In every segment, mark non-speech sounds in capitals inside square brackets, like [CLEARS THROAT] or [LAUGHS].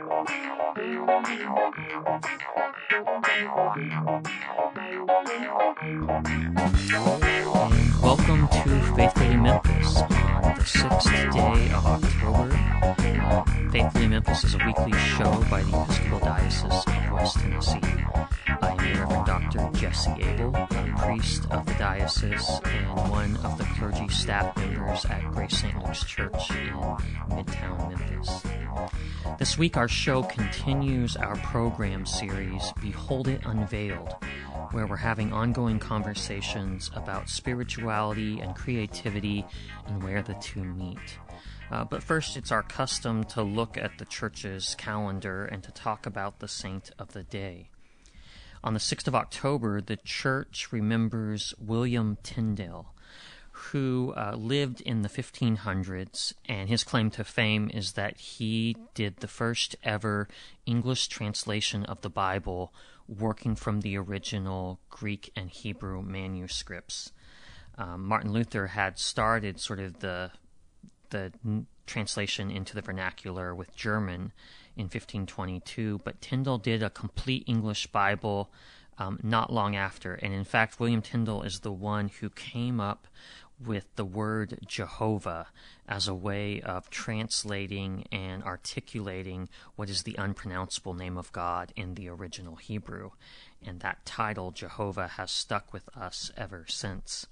Welcome to Faithfully Memphis on the sixth day of October. Uh, Faithfully Memphis is a weekly show by the Episcopal Diocese of West Tennessee. I am Reverend Dr. Jesse Abel, a priest of the diocese and one of the clergy staff members at Grace St. Luke's Church in Midtown Memphis. This week, our show continues our program series, Behold It Unveiled, where we're having ongoing conversations about spirituality and creativity and where the two meet. Uh, but first, it's our custom to look at the church's calendar and to talk about the saint of the day. On the 6th of October, the church remembers William Tyndale, who uh, lived in the 1500s, and his claim to fame is that he did the first ever English translation of the Bible working from the original Greek and Hebrew manuscripts. Um, Martin Luther had started sort of the the translation into the vernacular with German in 1522, but Tyndale did a complete English Bible um, not long after. And in fact, William Tyndale is the one who came up with the word Jehovah as a way of translating and articulating what is the unpronounceable name of God in the original Hebrew. And that title, Jehovah, has stuck with us ever since.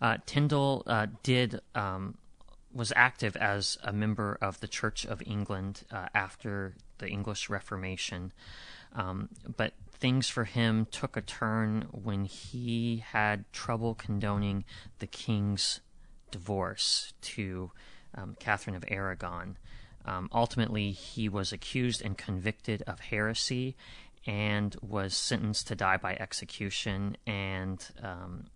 Uh, Tyndale uh, did um, was active as a member of the Church of England uh, after the English Reformation, um, but things for him took a turn when he had trouble condoning the king's divorce to um, Catherine of Aragon. Um, ultimately, he was accused and convicted of heresy and was sentenced to die by execution. And um,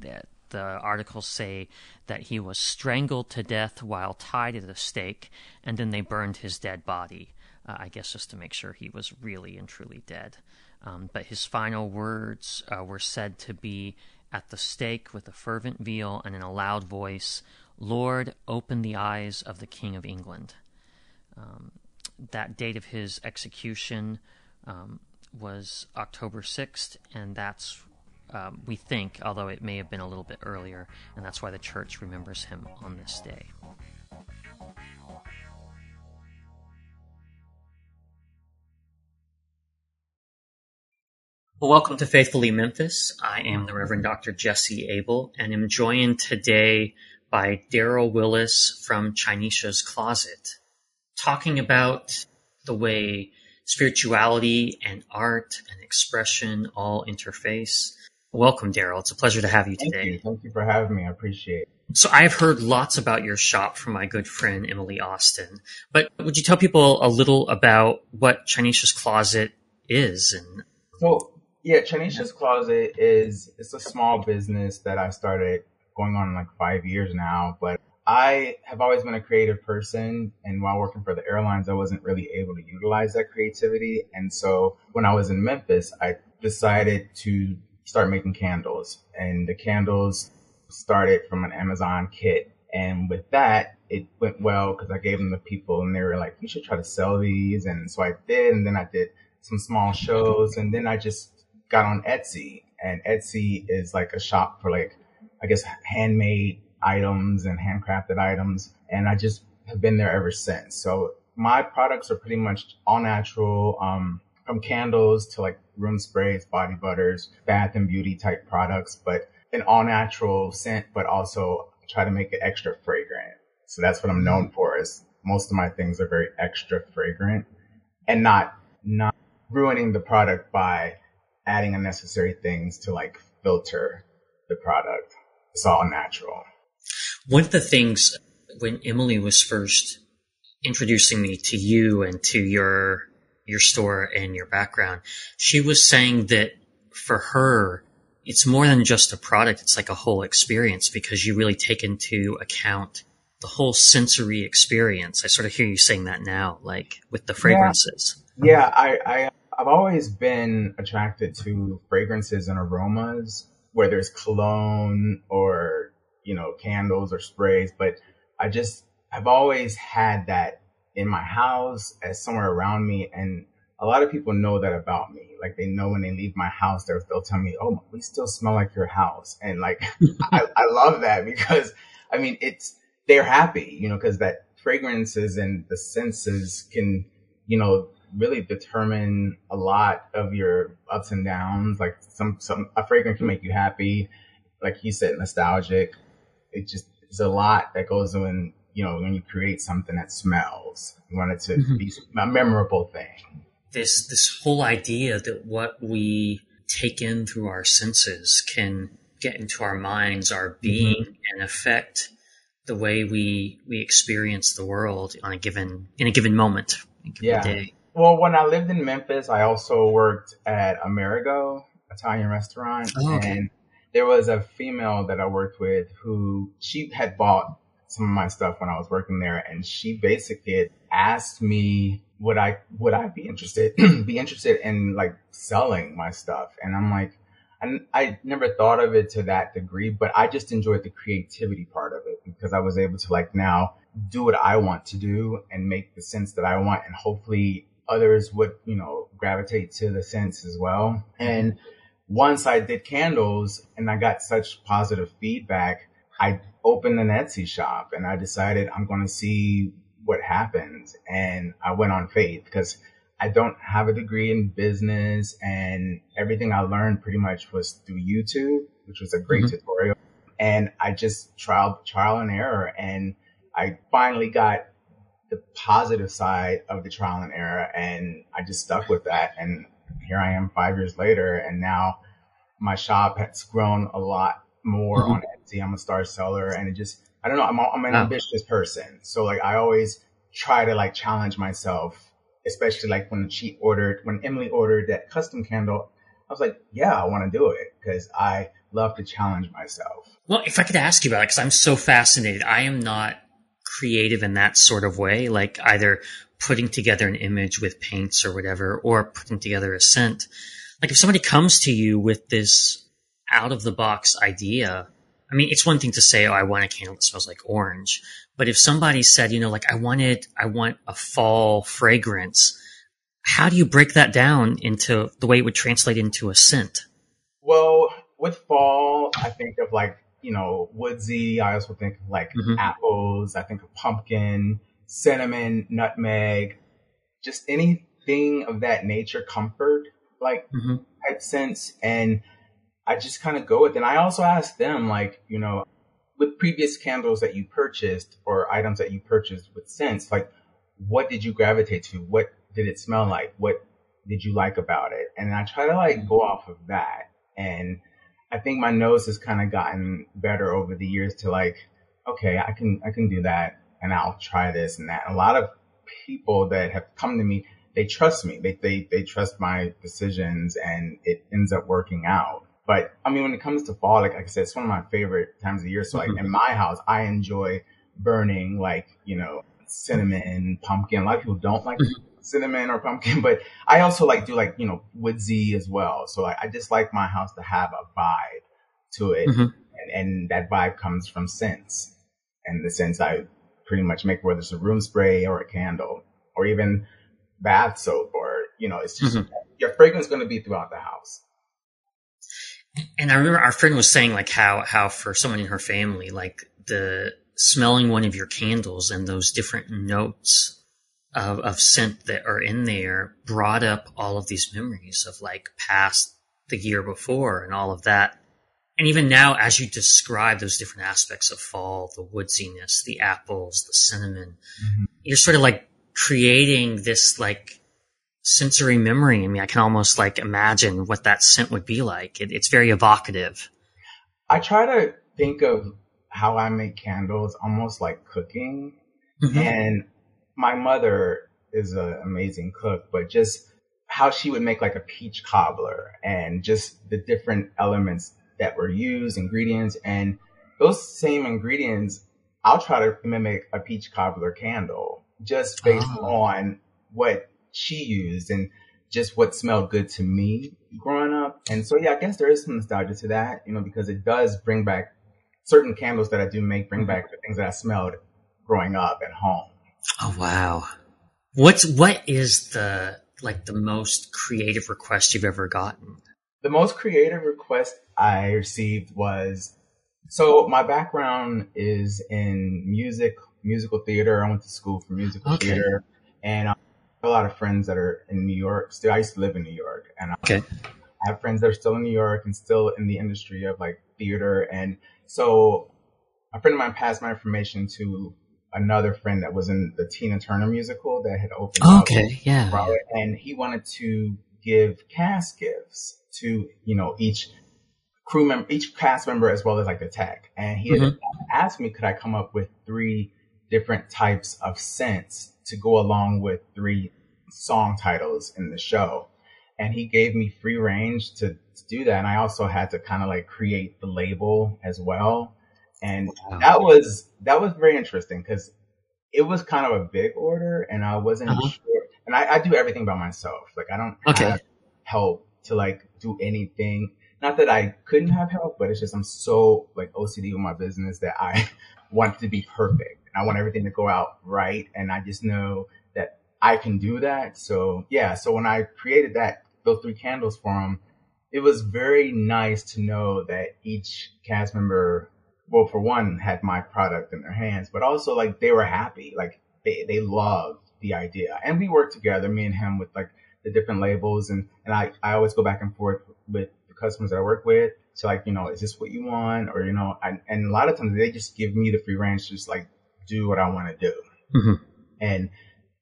that the articles say that he was strangled to death while tied at a stake, and then they burned his dead body. Uh, I guess just to make sure he was really and truly dead. Um, but his final words uh, were said to be at the stake with a fervent veal and in a loud voice, Lord, open the eyes of the King of England. Um, that date of his execution um, was October 6th, and that's, um, we think, although it may have been a little bit earlier, and that's why the church remembers him on this day. Well, welcome to Faithfully Memphis. I am the Reverend Dr. Jesse Abel and am joined today by Daryl Willis from Chanisha's Closet, talking about the way spirituality and art and expression all interface. Welcome, Daryl. It's a pleasure to have you Thank today. You. Thank you for having me. I appreciate it. So I've heard lots about your shop from my good friend Emily Austin, but would you tell people a little about what Chanisha's Closet is and so yeah, Chanisha's Closet is it's a small business that I started going on like five years now, but I have always been a creative person and while working for the airlines I wasn't really able to utilize that creativity. And so when I was in Memphis, I decided to start making candles. And the candles started from an Amazon kit. And with that, it went well because I gave them to people and they were like, you should try to sell these. And so I did. And then I did some small shows and then I just got on Etsy, and Etsy is like a shop for like, I guess, handmade items and handcrafted items. And I just have been there ever since. So my products are pretty much all natural, um, from candles to like room sprays, body butters, bath and beauty type products, but an all natural scent, but also try to make it extra fragrant. So that's what I'm known for is most of my things are very extra fragrant and not, not ruining the product by adding unnecessary things to like filter the product. It's all natural. One of the things when Emily was first introducing me to you and to your your store and your background, she was saying that for her, it's more than just a product. It's like a whole experience because you really take into account the whole sensory experience. I sort of hear you saying that now, like with the fragrances. Yeah, yeah I, I I've always been attracted to fragrances and aromas, whether it's cologne or, you know, candles or sprays, but I just, I've always had that in my house, as somewhere around me. And a lot of people know that about me. Like they know when they leave my house, they'll, they'll tell me, "Oh, we still smell like your house," and like [LAUGHS] I, I love that because I mean it's they're happy, you know, because that fragrances and the senses can, you know, really determine a lot of your ups and downs. Like some some a fragrance can make you happy, like you said, nostalgic. It just there's a lot that goes in, you know, when you create something that smells. You want it to mm-hmm. be a memorable thing this this whole idea that what we take in through our senses can get into our minds, our mm-hmm. being, mm-hmm. and affect the way we we experience the world on a given in a given moment, a given yeah. Day. Well, when I lived in Memphis, I also worked at Amerigo Italian restaurant, oh, okay. and there was a female that I worked with who she had bought some of my stuff when I was working there, and she basically asked me would I would I be interested [CLEARS THROAT] be interested in like selling my stuff? And I'm like, I, I never thought of it to that degree, but I just enjoyed the creativity part of it because I was able to like now do what I want to do and make the sense that I want, and hopefully others would you know gravitate to the sense as well. And once I did candles and I got such positive feedback, I opened an Etsy shop and I decided I'm going to see what happened. And I went on faith because I don't have a degree in business and everything I learned pretty much was through YouTube, which was a great mm-hmm. tutorial. And I just trial, trial and error. And I finally got the positive side of the trial and error. And I just stuck with that. And here I am five years later. And now my shop has grown a lot more mm-hmm. on Etsy. I'm a star seller and it just, I don't know. I'm, I'm an ambitious person. So like I always try to like challenge myself, especially like when she ordered, when Emily ordered that custom candle, I was like, yeah, I want to do it because I love to challenge myself. Well, if I could ask you about it, because I'm so fascinated. I am not creative in that sort of way, like either putting together an image with paints or whatever, or putting together a scent. Like if somebody comes to you with this out of the box idea, I mean, it's one thing to say, "Oh, I want a candle that smells like orange," but if somebody said, you know, like I wanted, I want a fall fragrance, how do you break that down into the way it would translate into a scent? Well, with fall, I think of like you know woodsy. I also think of like mm-hmm. apples. I think of pumpkin, cinnamon, nutmeg, just anything of that nature. Comfort, like mm-hmm. type scents, and I just kind of go with it. And I also ask them, like, you know, with previous candles that you purchased or items that you purchased with scents, like, what did you gravitate to? What did it smell like? What did you like about it? And I try to like go off of that. And I think my nose has kind of gotten better over the years to like, okay, I can, I can do that and I'll try this and that. a lot of people that have come to me, they trust me. They, they, they trust my decisions and it ends up working out. But I mean, when it comes to fall, like, like I said, it's one of my favorite times of year. So like mm-hmm. in my house, I enjoy burning like, you know, cinnamon, and pumpkin. A lot of people don't like mm-hmm. Cinnamon or pumpkin, [LAUGHS] but I also like do like, you know, woodsy as well. So I, I just like my house to have a vibe to it. Mm-hmm. And, and that vibe comes from scents and the scents I pretty much make, whether it's a room spray or a candle or even bath soap or, you know, it's just mm-hmm. your fragrance is going to be throughout the house. And I remember our friend was saying like how how for someone in her family, like the smelling one of your candles and those different notes of, of scent that are in there brought up all of these memories of like past the year before and all of that. And even now, as you describe those different aspects of fall, the woodsiness, the apples, the cinnamon, mm-hmm. you're sort of like creating this like sensory memory. I mean, I can almost like imagine what that scent would be like. It, it's very evocative. I try to think of how I make candles almost like cooking. Mm-hmm. And my mother is an amazing cook, but just how she would make like a peach cobbler and just the different elements that were used, ingredients, and those same ingredients, I'll try to mimic a peach cobbler candle just based oh. on what she used and just what smelled good to me growing up. And so, yeah, I guess there is some nostalgia to that, you know, because it does bring back certain candles that I do make, bring mm-hmm. back the things that I smelled growing up at home. Oh, wow. What's what is the like the most creative request you've ever gotten? The most creative request I received was so my background is in music, musical theater. I went to school for musical Okay. theater, and I have a lot of friends that are in New York. Still, I used to live in New York, and I have friends that are still in New York and still in the industry of like theater. And so a friend of mine passed my information to another friend that was in the Tina Turner musical that had opened up. Okay. Yeah. Broadway, and he wanted to give cast gifts to you know each crew member, each cast member, as well as like the tech. And he had Mhm. asked me, could I come up with three different types of scents to go along with three song titles in the show? And he gave me free range to, to do that. And I also had to kind of like create the label as well. And that was that was very interesting because it was kind of a big order, and I wasn't Uh-huh. sure. And I, I do everything by myself. Like I don't Okay. have help to like do anything. Not that I couldn't have help, but it's just I'm so like OCD with my business that I [LAUGHS] want it to be perfect, and I want everything to go out right. And I just know that I can do that. So yeah. So when I created that those three candles for him, it was very nice to know that each cast member well, for one, had my product in their hands, but also like they were happy, like they they loved the idea, and we worked together, me and him, with like the different labels, and and I I always go back and forth with the customers that I work with, so like you know, is this what you want, or you know, I, and a lot of times they just give me the free range to just like do what I want to do, Mhm. and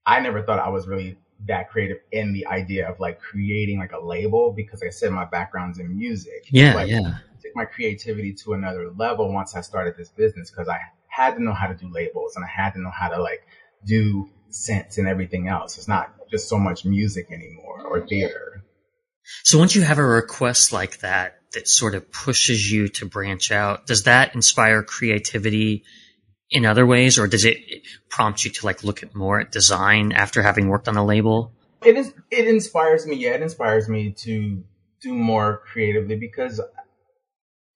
I never thought I was really that creative in the idea of like creating like a label because like I said my background's in music. Yeah. But Yeah. Took my creativity to another level once I started this business because I had to know how to do labels and I had to know how to like do scents and everything else. It's not just so much music anymore or theater. So once you have a request like that that sort of pushes you to branch out, does that inspire creativity in other ways or does it prompt you to like look at more at design after having worked on a label? It is, it inspires me. Yeah, it inspires me to do more creatively because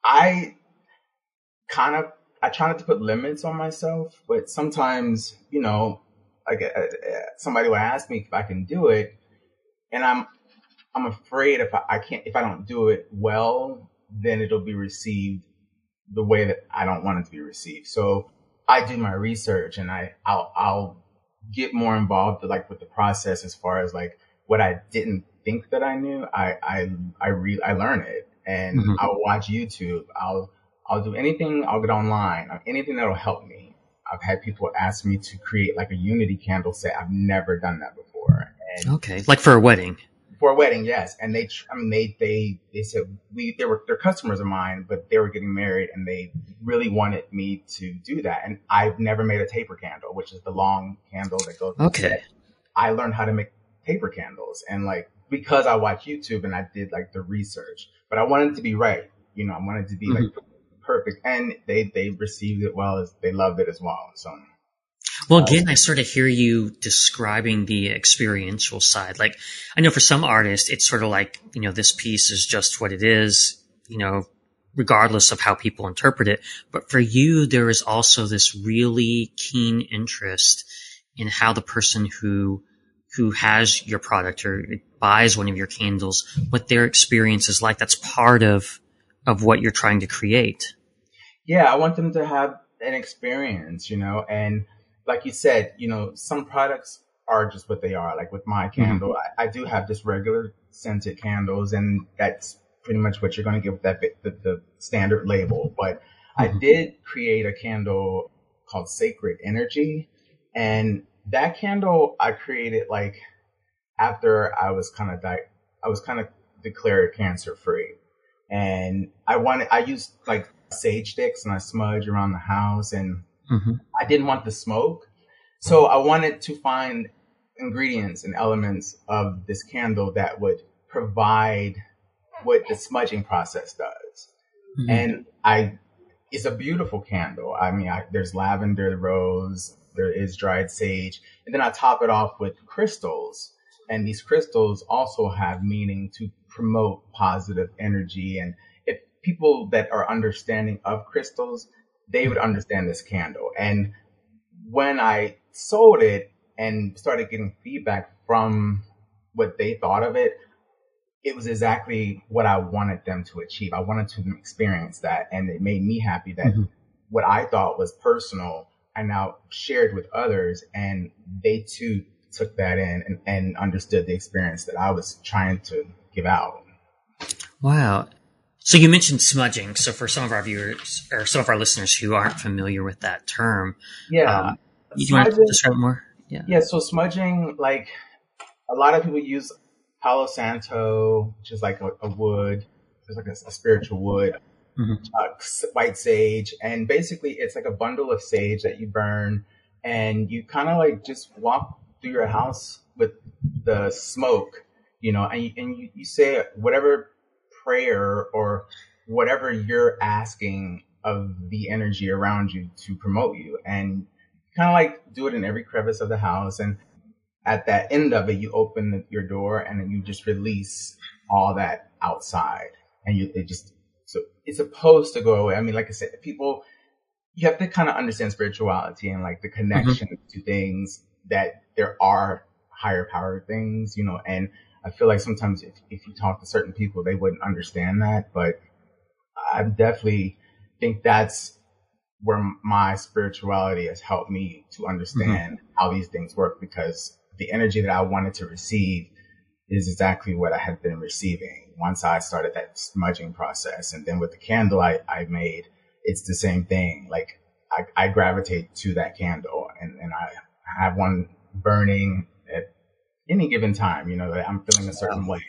I kind of, I try not to put limits on myself, but sometimes, you know, like uh, uh, somebody will ask me if I can do it and I'm, I'm afraid if I, I can't, if I don't do it well, then it'll be received the way that I don't want it to be received. So I do my research and I, I'll, I'll get more involved like with the process as far as like what I didn't think that I knew. I, I, I re, I learn it and Mhm. I'll watch YouTube. I'll, I'll do anything. I'll get online, anything that'll help me. I've had people ask me to create like a unity candle set. I've never done that before. And Okay. Like for a wedding. for a wedding, yes. And they, I mean, they, they, they said we, they were, they're customers of mine, but they were getting married and they really wanted me to do that. And I've never made a taper candle, which is the long candle that goes. Okay. I learned how to make taper candles and like, because I watch YouTube and I did like the research, but I wanted to be right. You know, I wanted to be like mm-hmm. perfect. And they, they received it well as they loved it as well. So Well, uh, again, I sort of hear you describing the experiential side. Like, I know for some artists, it's sort of like, you know, this piece is just what it is, you know, regardless of how people interpret it. But for you, there is also this really keen interest in how the person who, who has your product or buys one of your candles, what their experience is like. That's part of, of what you're trying to create. yeah, I want them to have an experience, you know, and like you said, you know, some products are just what they are. Like with my candle, I, I do have just regular scented candles, and that's pretty much what you're going to get with that bit, the, the standard label. But I Mhm. did create a candle called Sacred Energy, and that candle I created like after I was kind of di- I was kind of declared cancer free, and I wanted I used like sage sticks and I smudge around the house and hmm I didn't want the smoke. So I wanted to find ingredients and elements of this candle that would provide what the smudging process does. Mm-hmm. And I, it's a beautiful candle. I mean, I, there's lavender, rose, there is dried sage, and then I top it off with crystals. And these crystals also have meaning to promote positive energy. And if people that are understanding of crystals, they would understand this candle. And when I sold it, and started getting feedback from what they thought of it, it was exactly what I wanted them to achieve. I wanted to experience that. And it made me happy that mm-hmm. what I thought was personal, I now shared with others and they too took that in and, and understood the experience that I was trying to give out. Wow. So you mentioned smudging. So for some of our viewers or some of our listeners who aren't familiar with that term, yeah, um, you smudging, want to describe more? Yeah. Yeah. So smudging, like a lot of people use Palo Santo, which is like a, a wood, it's like a, a spiritual wood, mm-hmm. uh, white sage, and basically it's like a bundle of sage that you burn, and you kind of like just walk through your house with the smoke, you know, and you, and you, you say whatever prayer or whatever you're asking of the energy around you to promote you, and kind of like do it in every crevice of the house and at that end of it, you open your door and you just release all that outside and you, it just, so it's supposed to go away. I mean, like I said, people, you have to kind of understand spirituality and like the mm-hmm. connection mm-hmm. to things that there are higher power things, you know, and I feel like sometimes if, if you talk to certain people, they wouldn't understand that, but I definitely think that's where my spirituality has helped me to understand mm-hmm. how these things work because the energy that I wanted to receive is exactly what I had been receiving once I started that smudging process. And then with the candle I, I made, it's the same thing. Like I, I gravitate to that candle and, and I have one burning at any given time, you know, that I'm feeling a certain way.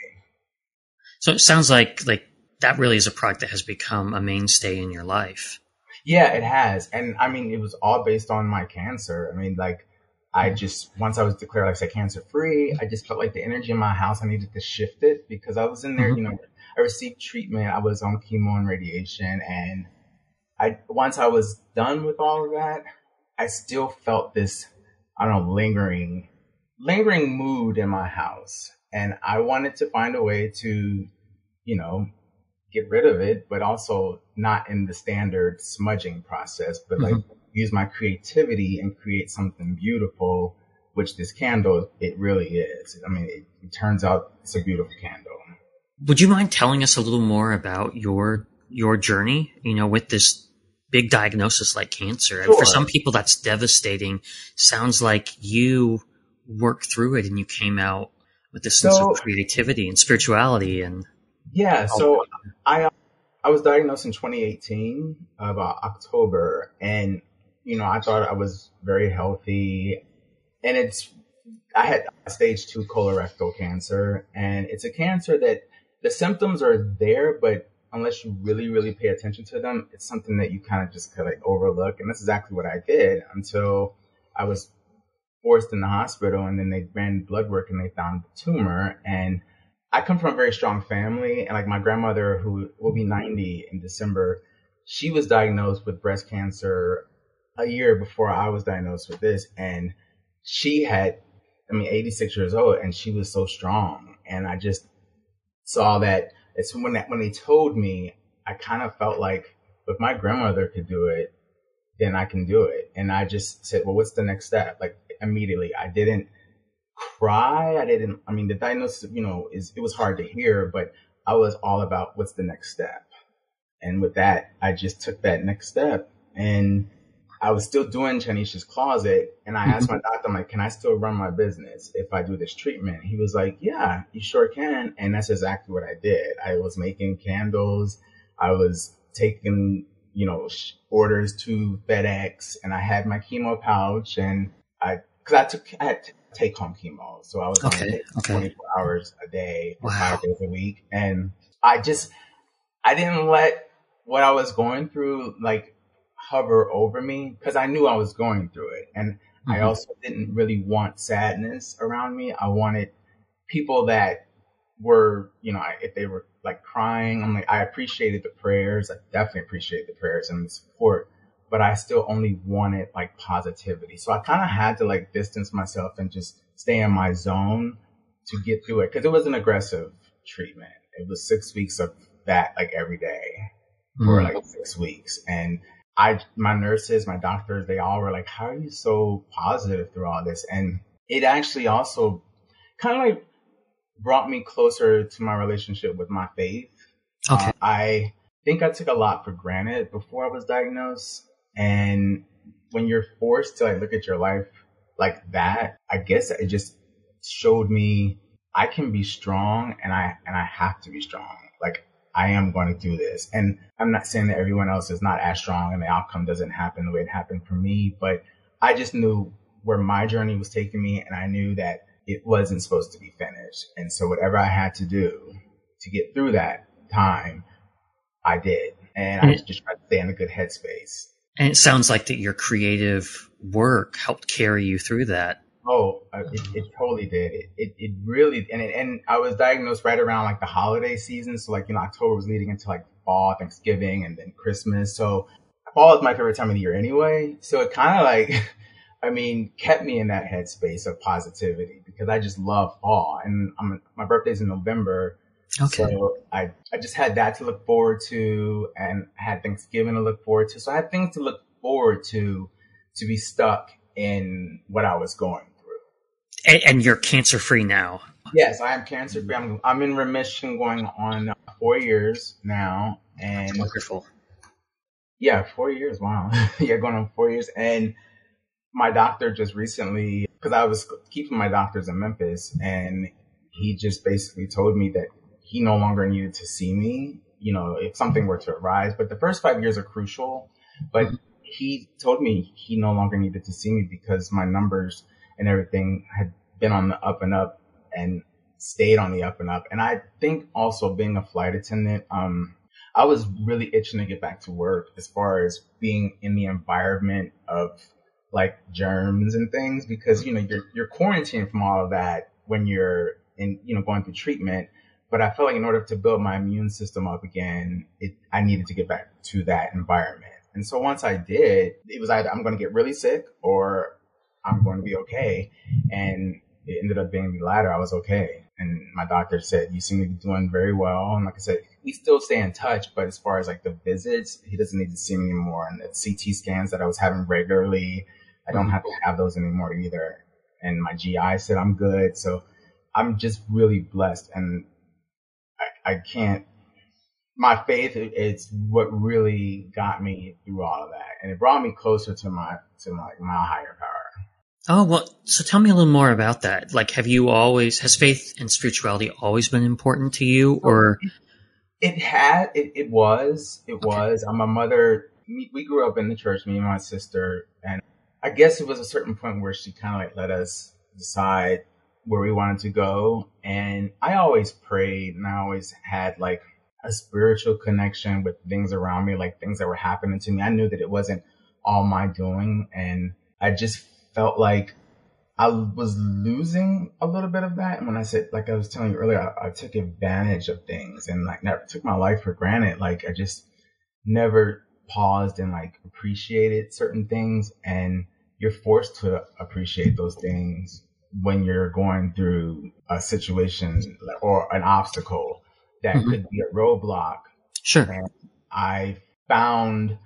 So it sounds like, like that really is a product that has become a mainstay in your life. Yeah, it has. And I mean, it was all based on my cancer. I mean, like, I just once I was declared like I said cancer free, I just felt like the energy in my house I needed to shift it because I was in there, mm-hmm. you know, I received treatment, I was on chemo and radiation, and I once I was done with all of that, I still felt this I don't know lingering lingering mood in my house, and I wanted to find a way to, you know, get rid of it, but also not in the standard smudging process, but like mm-hmm use my creativity and create something beautiful, which this candle, it really is. I mean, it, it turns out it's a beautiful candle. Would you mind telling us a little more about your, your journey, you know, with this big diagnosis like cancer? Sure. For some people, that's devastating. Sounds like you worked through it and you came out with this sense so, of creativity and spirituality and yeah so i i was diagnosed in 2018 about october and you know, I thought I was very healthy. And it's, I had stage two colorectal cancer, and it's a cancer that the symptoms are there, but unless you really, really pay attention to them, it's something that you kind of just of like overlook. And that's exactly what I did until I was forced in the hospital, and then they ran blood work and they found the tumor. And I come from a very strong family, and like my grandmother, who will be 90 in December, she was diagnosed with breast cancer a year before I was diagnosed with this, and she had, I mean, 86 years old, and she was so strong. And I just saw that it's when that, when they told me, I kind of felt like if my grandmother could do it, then I can do it. And I just said, well, what's the next step? Like immediately, I didn't cry. I didn't, I mean, the diagnosis, you know, is, it was hard to hear, but I was all about what's the next step. And with that, I just took that next step and I was still doing Chanisha's closet and I asked my [LAUGHS] doctor, I'm like, can I still run my business if I do this treatment? He was like, yeah, you sure can. And that's exactly what I did. I was making candles. I was taking, you know, orders to FedEx and I had my chemo pouch and I, cause I took, I had take home chemo. So I was okay, okay. 24 hours a day, wow. five days a week. And I just, I didn't let what I was going through, like, hover over me because I knew I was going through it. And mm-hmm. I also didn't really want sadness around me. I wanted people that were, you know, if they were like crying, I'm like, I appreciated the prayers. I definitely appreciated the prayers and the support, but I still only wanted like positivity. So I kind of had to like distance myself and just stay in my zone to get through it because it was an aggressive treatment. It was six weeks of that like every day for mm-hmm. like six weeks. And I, my nurses, my doctors, they all were like, how are you so positive through all this? And it actually also kind of like brought me closer to my relationship with my faith. Okay. Uh, I think I took a lot for granted before I was diagnosed. And when you're forced to like look at your life like that, I guess it just showed me I can be strong and I and I have to be strong. Like I am going to do this. And I'm not saying that everyone else is not as strong and the outcome doesn't happen the way it happened for me, but I just knew where my journey was taking me and I knew that it wasn't supposed to be finished. And so whatever I had to do to get through that time, I did. And I mm. just tried to stay in a good headspace. And it sounds like that your creative work helped carry you through that. Oh, it, it totally did. It, it, it really, and it, and I was diagnosed right around like the holiday season. So like, you know, October was leading into like fall, Thanksgiving, and then Christmas. So fall is my favorite time of the year anyway. So it kind of like, [LAUGHS] I mean, kept me in that headspace of positivity because I just love fall. And I'm, my birthday's in November. Okay. So I, I just had that to look forward to and had Thanksgiving to look forward to. So I had things to look forward to to be stuck in what I was going. And, and you're cancer free now. Yes, I am cancer free. I'm, I'm in remission going on four years now. And wonderful. Yeah, four years. Wow. [LAUGHS] yeah, going on four years. And my doctor just recently, because I was keeping my doctors in Memphis, and he just basically told me that he no longer needed to see me, you know, if something were to arise. But the first five years are crucial. But he told me he no longer needed to see me because my numbers and everything had been on the up and up and stayed on the up and up. And I think also being a flight attendant, um, I was really itching to get back to work as far as being in the environment of like germs and things because you know you're you're quarantined from all of that when you're in you know going through treatment. But I felt like in order to build my immune system up again, it I needed to get back to that environment. And so once I did, it was either I'm going to get really sick or I'm going to be okay. And it ended up being the latter. I was okay. And my doctor said, you seem to be doing very well. And like I said, we still stay in touch, but as far as like the visits, he doesn't need to see me anymore. And the CT scans that I was having regularly, I don't have to have those anymore either. And my GI said I'm good. So I'm just really blessed. And I, I can't, my faith is what really got me through all of that. And it brought me closer to my, to my, my higher power. Oh, well, so tell me a little more about that. Like, have you always, has faith and spirituality always been important to you or? It had, it, it was, it okay. was. Uh, I'm mother. We grew up in the church, me and my sister, and I guess it was a certain point where she kind of like let us decide where we wanted to go. And I always prayed and I always had like a spiritual connection with things around me, like things that were happening to me. I knew that it wasn't all my doing. And I just felt like I was losing a little bit of that. And when I said, like I was telling you earlier, I, I took advantage of things and like never took my life for granted. Like I just never paused and like appreciated certain things. And you're forced to appreciate those things when you're going through a situation or an obstacle that mm-hmm. could be a roadblock. Sure. And I found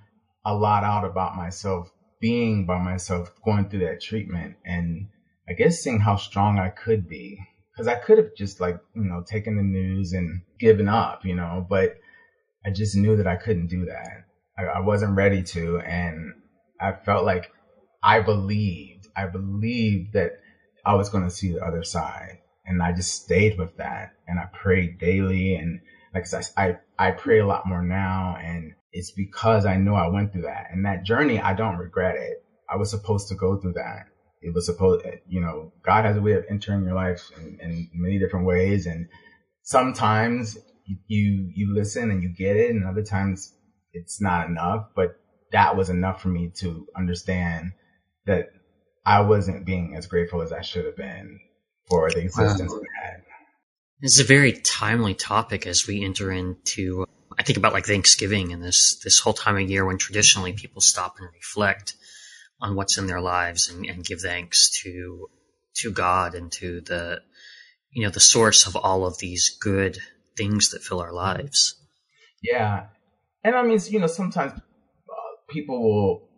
a lot out about myself being by myself, going through that treatment and I guess seeing how strong I could be. Cause I could have just like, you know, taken the news and given up, you know, but I just knew that I couldn't do that. I, I wasn't ready to. And I felt like I believed, I believed that I was going to see the other side. And I just stayed with that and I prayed daily. And like I said, I, I pray a lot more now. And it's because I know I went through that and that journey. I don't regret it. I was supposed to go through that. It was supposed, you know, God has a way of entering your life in, in many different ways. And sometimes you, you listen and you get it. And other times it's not enough, but that was enough for me to understand that I wasn't being as grateful as I should have been for the existence wow. I had. This is a very timely topic as we enter into. I think about like Thanksgiving and this this whole time of year when traditionally people stop and reflect on what's in their lives and, and give thanks to to God and to the you know the source of all of these good things that fill our lives. Yeah, and I mean, you know, sometimes uh, people will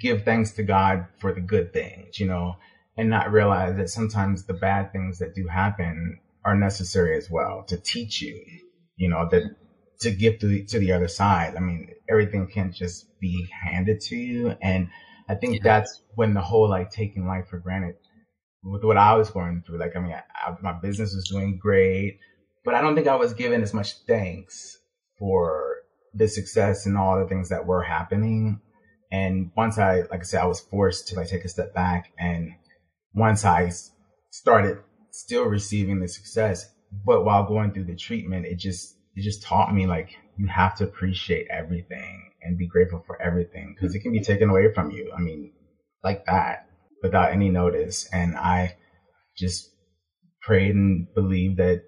give thanks to God for the good things, you know, and not realize that sometimes the bad things that do happen are necessary as well to teach you, you know, that to get to the, to the other side. I mean, everything can't just be handed to you. And I think yeah. that's when the whole like taking life for granted with what I was going through. Like, I mean, I, my business was doing great, but I don't think I was given as much thanks for the success and all the things that were happening. And once I, like I said, I was forced to like take a step back. And once I started still receiving the success, but while going through the treatment, it just, it just taught me like you have to appreciate everything and be grateful for everything because it can be taken away from you. I mean, like that without any notice. And I just prayed and believed that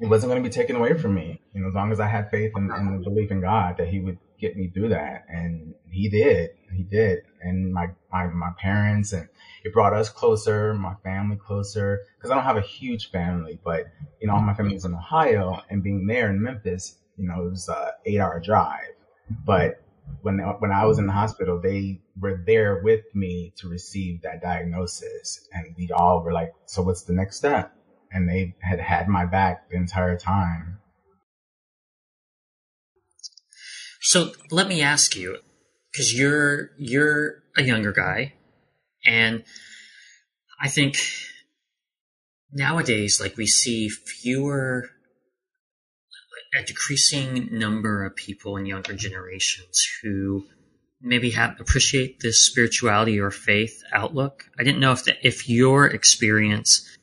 it wasn't going to be taken away from me. You know, as long as I had faith and, and belief in God that He would get me through that. And He did. He did. And my, my, my parents and it brought us closer, my family closer, because I don't have a huge family, but you know, my family in Ohio and being there in Memphis, you know, it was a eight hour drive. But when when I was in the hospital, they were there with me to receive that diagnosis, and we all were like, "So what's the next step?" And they had had my back the entire time. So let me ask you, because you're you're a younger guy, and I think nowadays, like we see fewer a decreasing number of people in younger generations who maybe have appreciate this spirituality or faith outlook. I didn't know if the, if your experience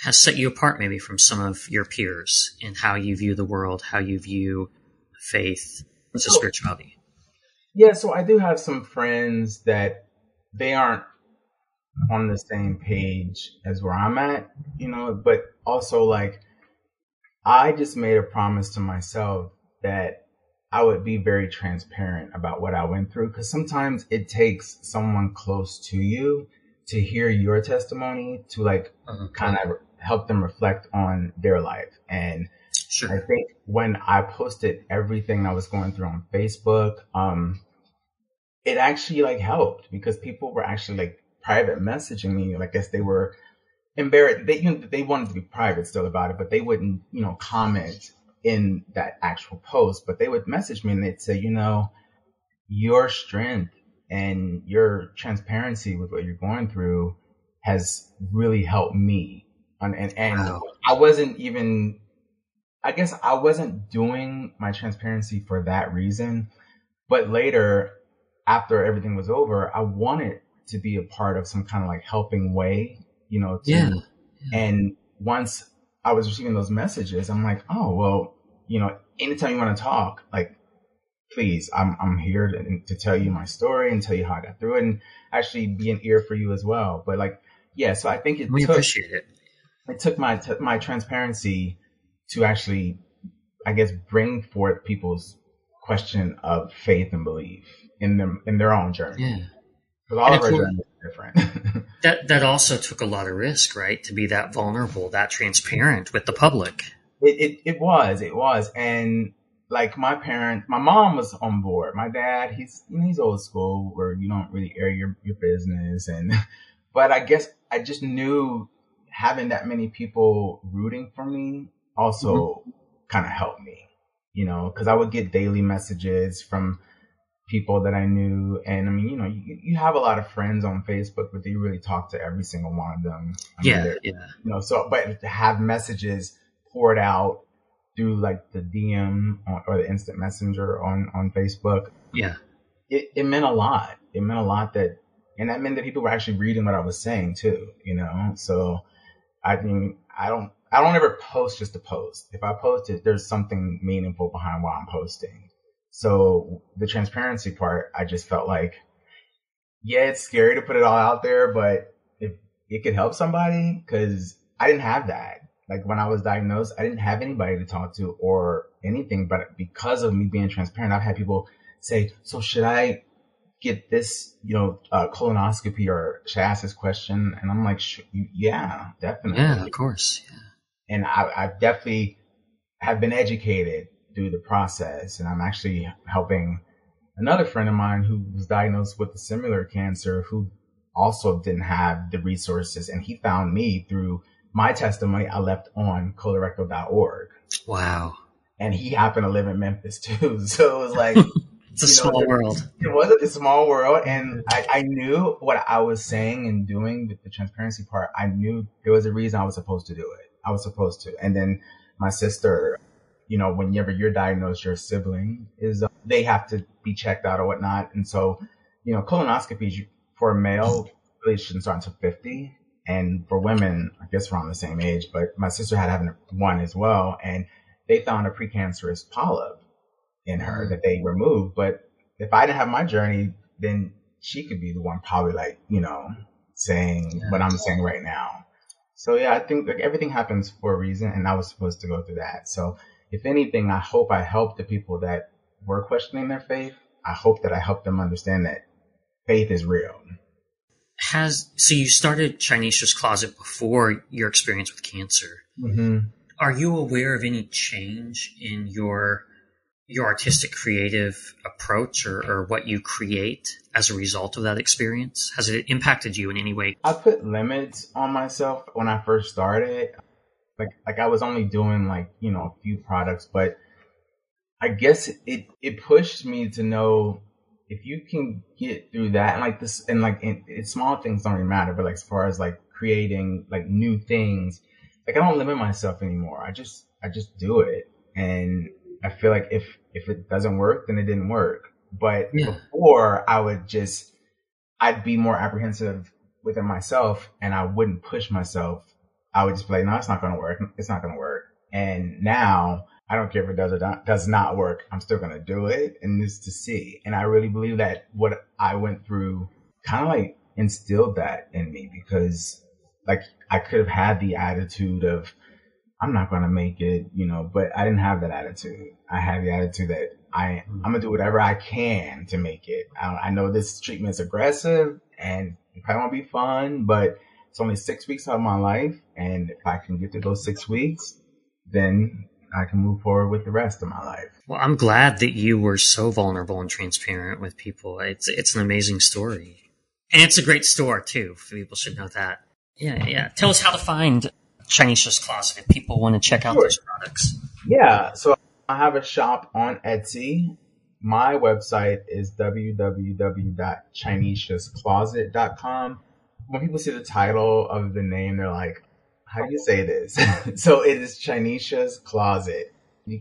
has set you apart maybe from some of your peers in how you view the world, how you view faith and so, spirituality. Yeah, so I do have some friends that they aren't on the same page as where I'm at, you know, but also like I just made a promise to myself that I would be very transparent about what I went through because sometimes it takes someone close to you to hear your testimony to like uh-huh. kind of help them reflect on their life. And sure. I think when I posted everything I was going through on Facebook, um, it actually like helped because people were actually like private messaging me. Like, I guess they were embarrassed. They you know, they wanted to be private still about it, but they wouldn't you know comment in that actual post. But they would message me and they'd say, you know, your strength and your transparency with what you're going through has really helped me. And and, and wow. I wasn't even. I guess I wasn't doing my transparency for that reason, but later, after everything was over, I wanted to be a part of some kind of like helping way you know, to, yeah. And once I was receiving those messages, I'm like, oh, well, you know, anytime you want to talk, like, please, I'm, I'm here to, to tell you my story and tell you how I got through it and actually be an ear for you as well. But like, yeah, so I think it we took, appreciate it. It took my, t- my transparency to actually, I guess, bring forth people's question of faith and belief in them, in their own journey. Yeah. Because all of our journeys are different. [LAUGHS] that that also took a lot of risk, right? To be that vulnerable, that transparent with the public. It, it, it was, it was, and like my parents, my mom was on board. My dad, he's you know, he's old school, where you don't really air your your business, and [LAUGHS] but I guess I just knew having that many people rooting for me also mm-hmm. kind of helped me, you know, because I would get daily messages from people that I knew. And I mean, you know, you, you have a lot of friends on Facebook, but you really talk to every single one of them? I yeah, mean, yeah. You know, so, but to have messages poured out through like the DM or the instant messenger on, on Facebook. Yeah. It, it meant a lot. It meant a lot that, and that meant that people were actually reading what I was saying too, you know? So I mean, I don't, I don't ever post just to post. If I post it, there's something meaningful behind what I'm posting. So the transparency part, I just felt like, yeah, it's scary to put it all out there, but if it could help somebody, because I didn't have that. Like when I was diagnosed, I didn't have anybody to talk to or anything, but because of me being transparent, I've had people say, so should I get this, you know, uh, colonoscopy or should I ask this question? And I'm like, yeah, definitely. Yeah, of course. Yeah. And I, I definitely have been educated through the process. And I'm actually helping another friend of mine who was diagnosed with a similar cancer who also didn't have the resources and he found me through my testimony I left on colorectal.org. Wow. And he happened to live in Memphis [LAUGHS] too. So it was like, [LAUGHS] it's a small world. It was a small world. And I, I knew what I was saying and doing with the transparency part. I knew there was a reason I was supposed to do it. I was supposed to. And then my sister, you know, whenever you're diagnosed, your sibling is, uh, they have to be checked out or whatnot. And so, you know, colonoscopies for a male really shouldn't start until 50. And for women, I guess around the same age, but my sister had having one as well. And they found a precancerous polyp in her that they removed. But if I didn't have my journey, then she could be the one probably like, you know, saying yeah. what I'm saying right now. So yeah, I think like everything happens for a reason and I was supposed to go through that. So if anything, I hope I helped the people that were questioning their faith. I hope that I helped them understand that faith is real. Has so you started Chanisha's Closet before your experience with cancer. Mm-hmm. Are you aware of any change in your your artistic creative approach or, or, what you create as a result of that experience? Has it impacted you in any way? I put limits on myself when I first started. Like like I was only doing like, you know, a few products, but I guess it it pushed me to know if you can get through that and like this and like in small things don't really matter, but like as far as like creating like new things, like I don't limit myself anymore. I just I just do it. And I feel like if if it doesn't work, then it didn't work. But yeah. before I would just I'd be more apprehensive within myself and I wouldn't push myself. I would just be like, no, it's not gonna work. It's not gonna work. And now I don't care if it does or not, does not work. I'm still going to do it and just to see. And I really believe that what I went through kind of like instilled that in me because like I could have had the attitude of, I'm not to make it, you know, but I didn't have that attitude. I had the attitude that I, I'm to do whatever I can to make it. I, I know this treatment is aggressive and it probably won't be fun, but it's only six weeks out of my life. And if I can get through those six weeks, then I can move forward with the rest of my life. Well, I'm glad that you were so vulnerable and transparent with people. It's it's an amazing story, and it's a great store too. People should know that. Yeah, yeah. Tell us how to find Chanisha's Closet if people want to check out sure. those products. Yeah, so I have a shop on Etsy. My website is www.chanishascloset.com. When people see the title of the name, they're like, how do you say this? [LAUGHS] so it is Chanisha's Closet. I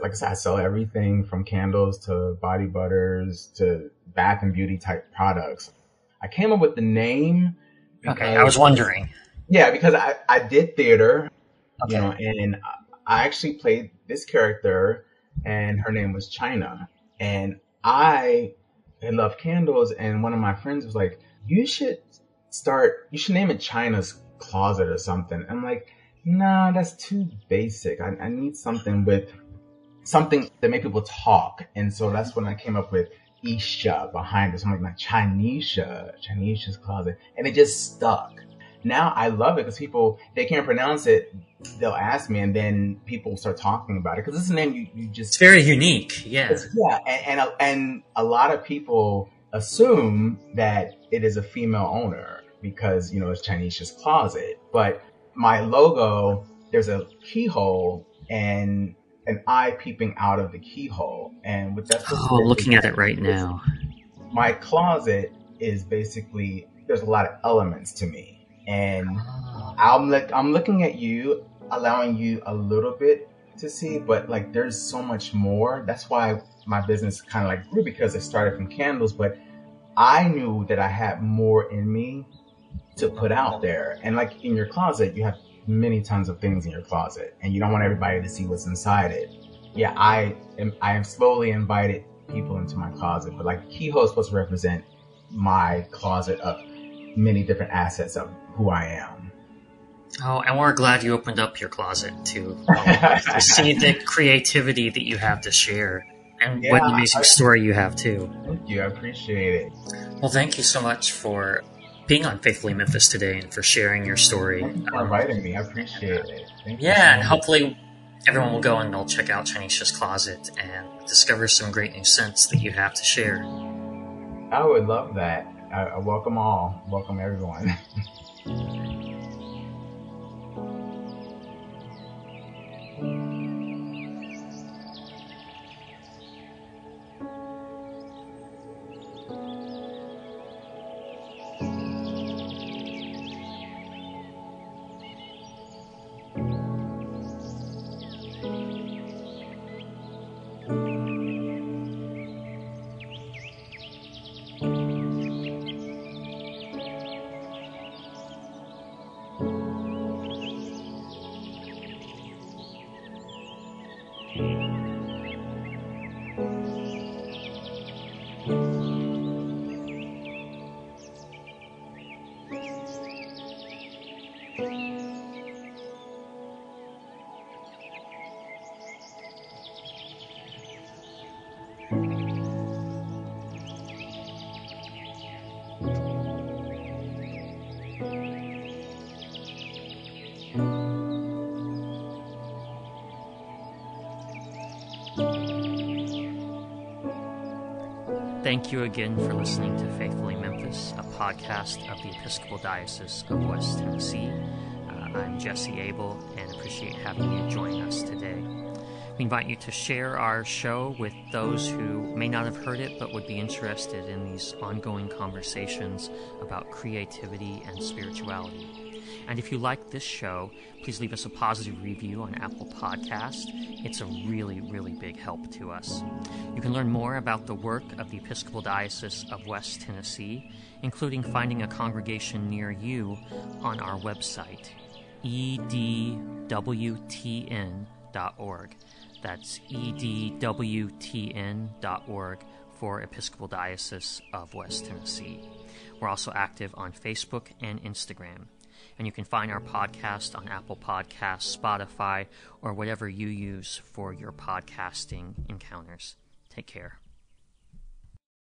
like I said, I sell everything from candles to body butters to bath and beauty type products. I came up with the name. Okay, I was wondering. Yeah, because I, I did theater, okay. you know, and I actually played this character, and her name was China, and I, I love candles, and one of my friends was like, "You should start. You should name it China's closet or something. I'm like, nah, that's too basic. I, I need something with something that make people talk. And so that's when I came up with Isha behind it. Something like Chanisha, Chanisha's closet. And it just stuck. Now I love it because people, they can't pronounce it. They'll ask me and then people start talking about it because it's a name you, you just. It's very unique. Yeah. Yeah. And, and, and a lot of people assume that it is a female owner because, you know, it's Chanisha's closet. But my logo, there's a keyhole and an eye peeping out of the keyhole. And with that, oh, looking at it right now. My closet is basically, there's a lot of elements to me. And. I'm like, I'm looking at you, allowing you a little bit to see, but like there's so much more. That's why my business kind of like grew because it started from candles, but I knew that I had more in me to put out there. And like in your closet, you have many tons of things in your closet and you don't want everybody to see what's inside it. Yeah, I am, I have slowly invited people into my closet, but like keyhole is supposed to represent my closet of many different assets of who I am. Oh, and we're glad you opened up your closet to, um, to see the [LAUGHS] creativity that you have to share and yeah, what an amazing I, story you have too. Thank you, I appreciate it. Well, thank you so much for being on Faithfully Memphis today and for sharing your story. Thank you for um, inviting me. I appreciate it. Thank yeah, and hopefully everyone will go and they'll check out Chanisha's Closet and discover some great new scents that you have to share. I would love that. I, I welcome all, welcome everyone. [LAUGHS] Thank you. Thank you again for listening to Faithfully Memphis, a podcast of the Episcopal Diocese of West Tennessee. Uh, I'm Jesse Abel and appreciate having you join us today. We invite you to share our show with those who may not have heard it but would be interested in these ongoing conversations about creativity and spirituality. And if you like this show, please leave us a positive review on Apple Podcast. It's a really, really big help to us. You can learn more about the work of the Episcopal Diocese of West Tennessee, including finding a congregation near you on our website, edwtn.org. That's edwtn.org for Episcopal Diocese of West Tennessee. We're also active on Facebook and Instagram. And you can find our podcast on Apple Podcasts, Spotify, or whatever you use for your podcasting encounters. Take care.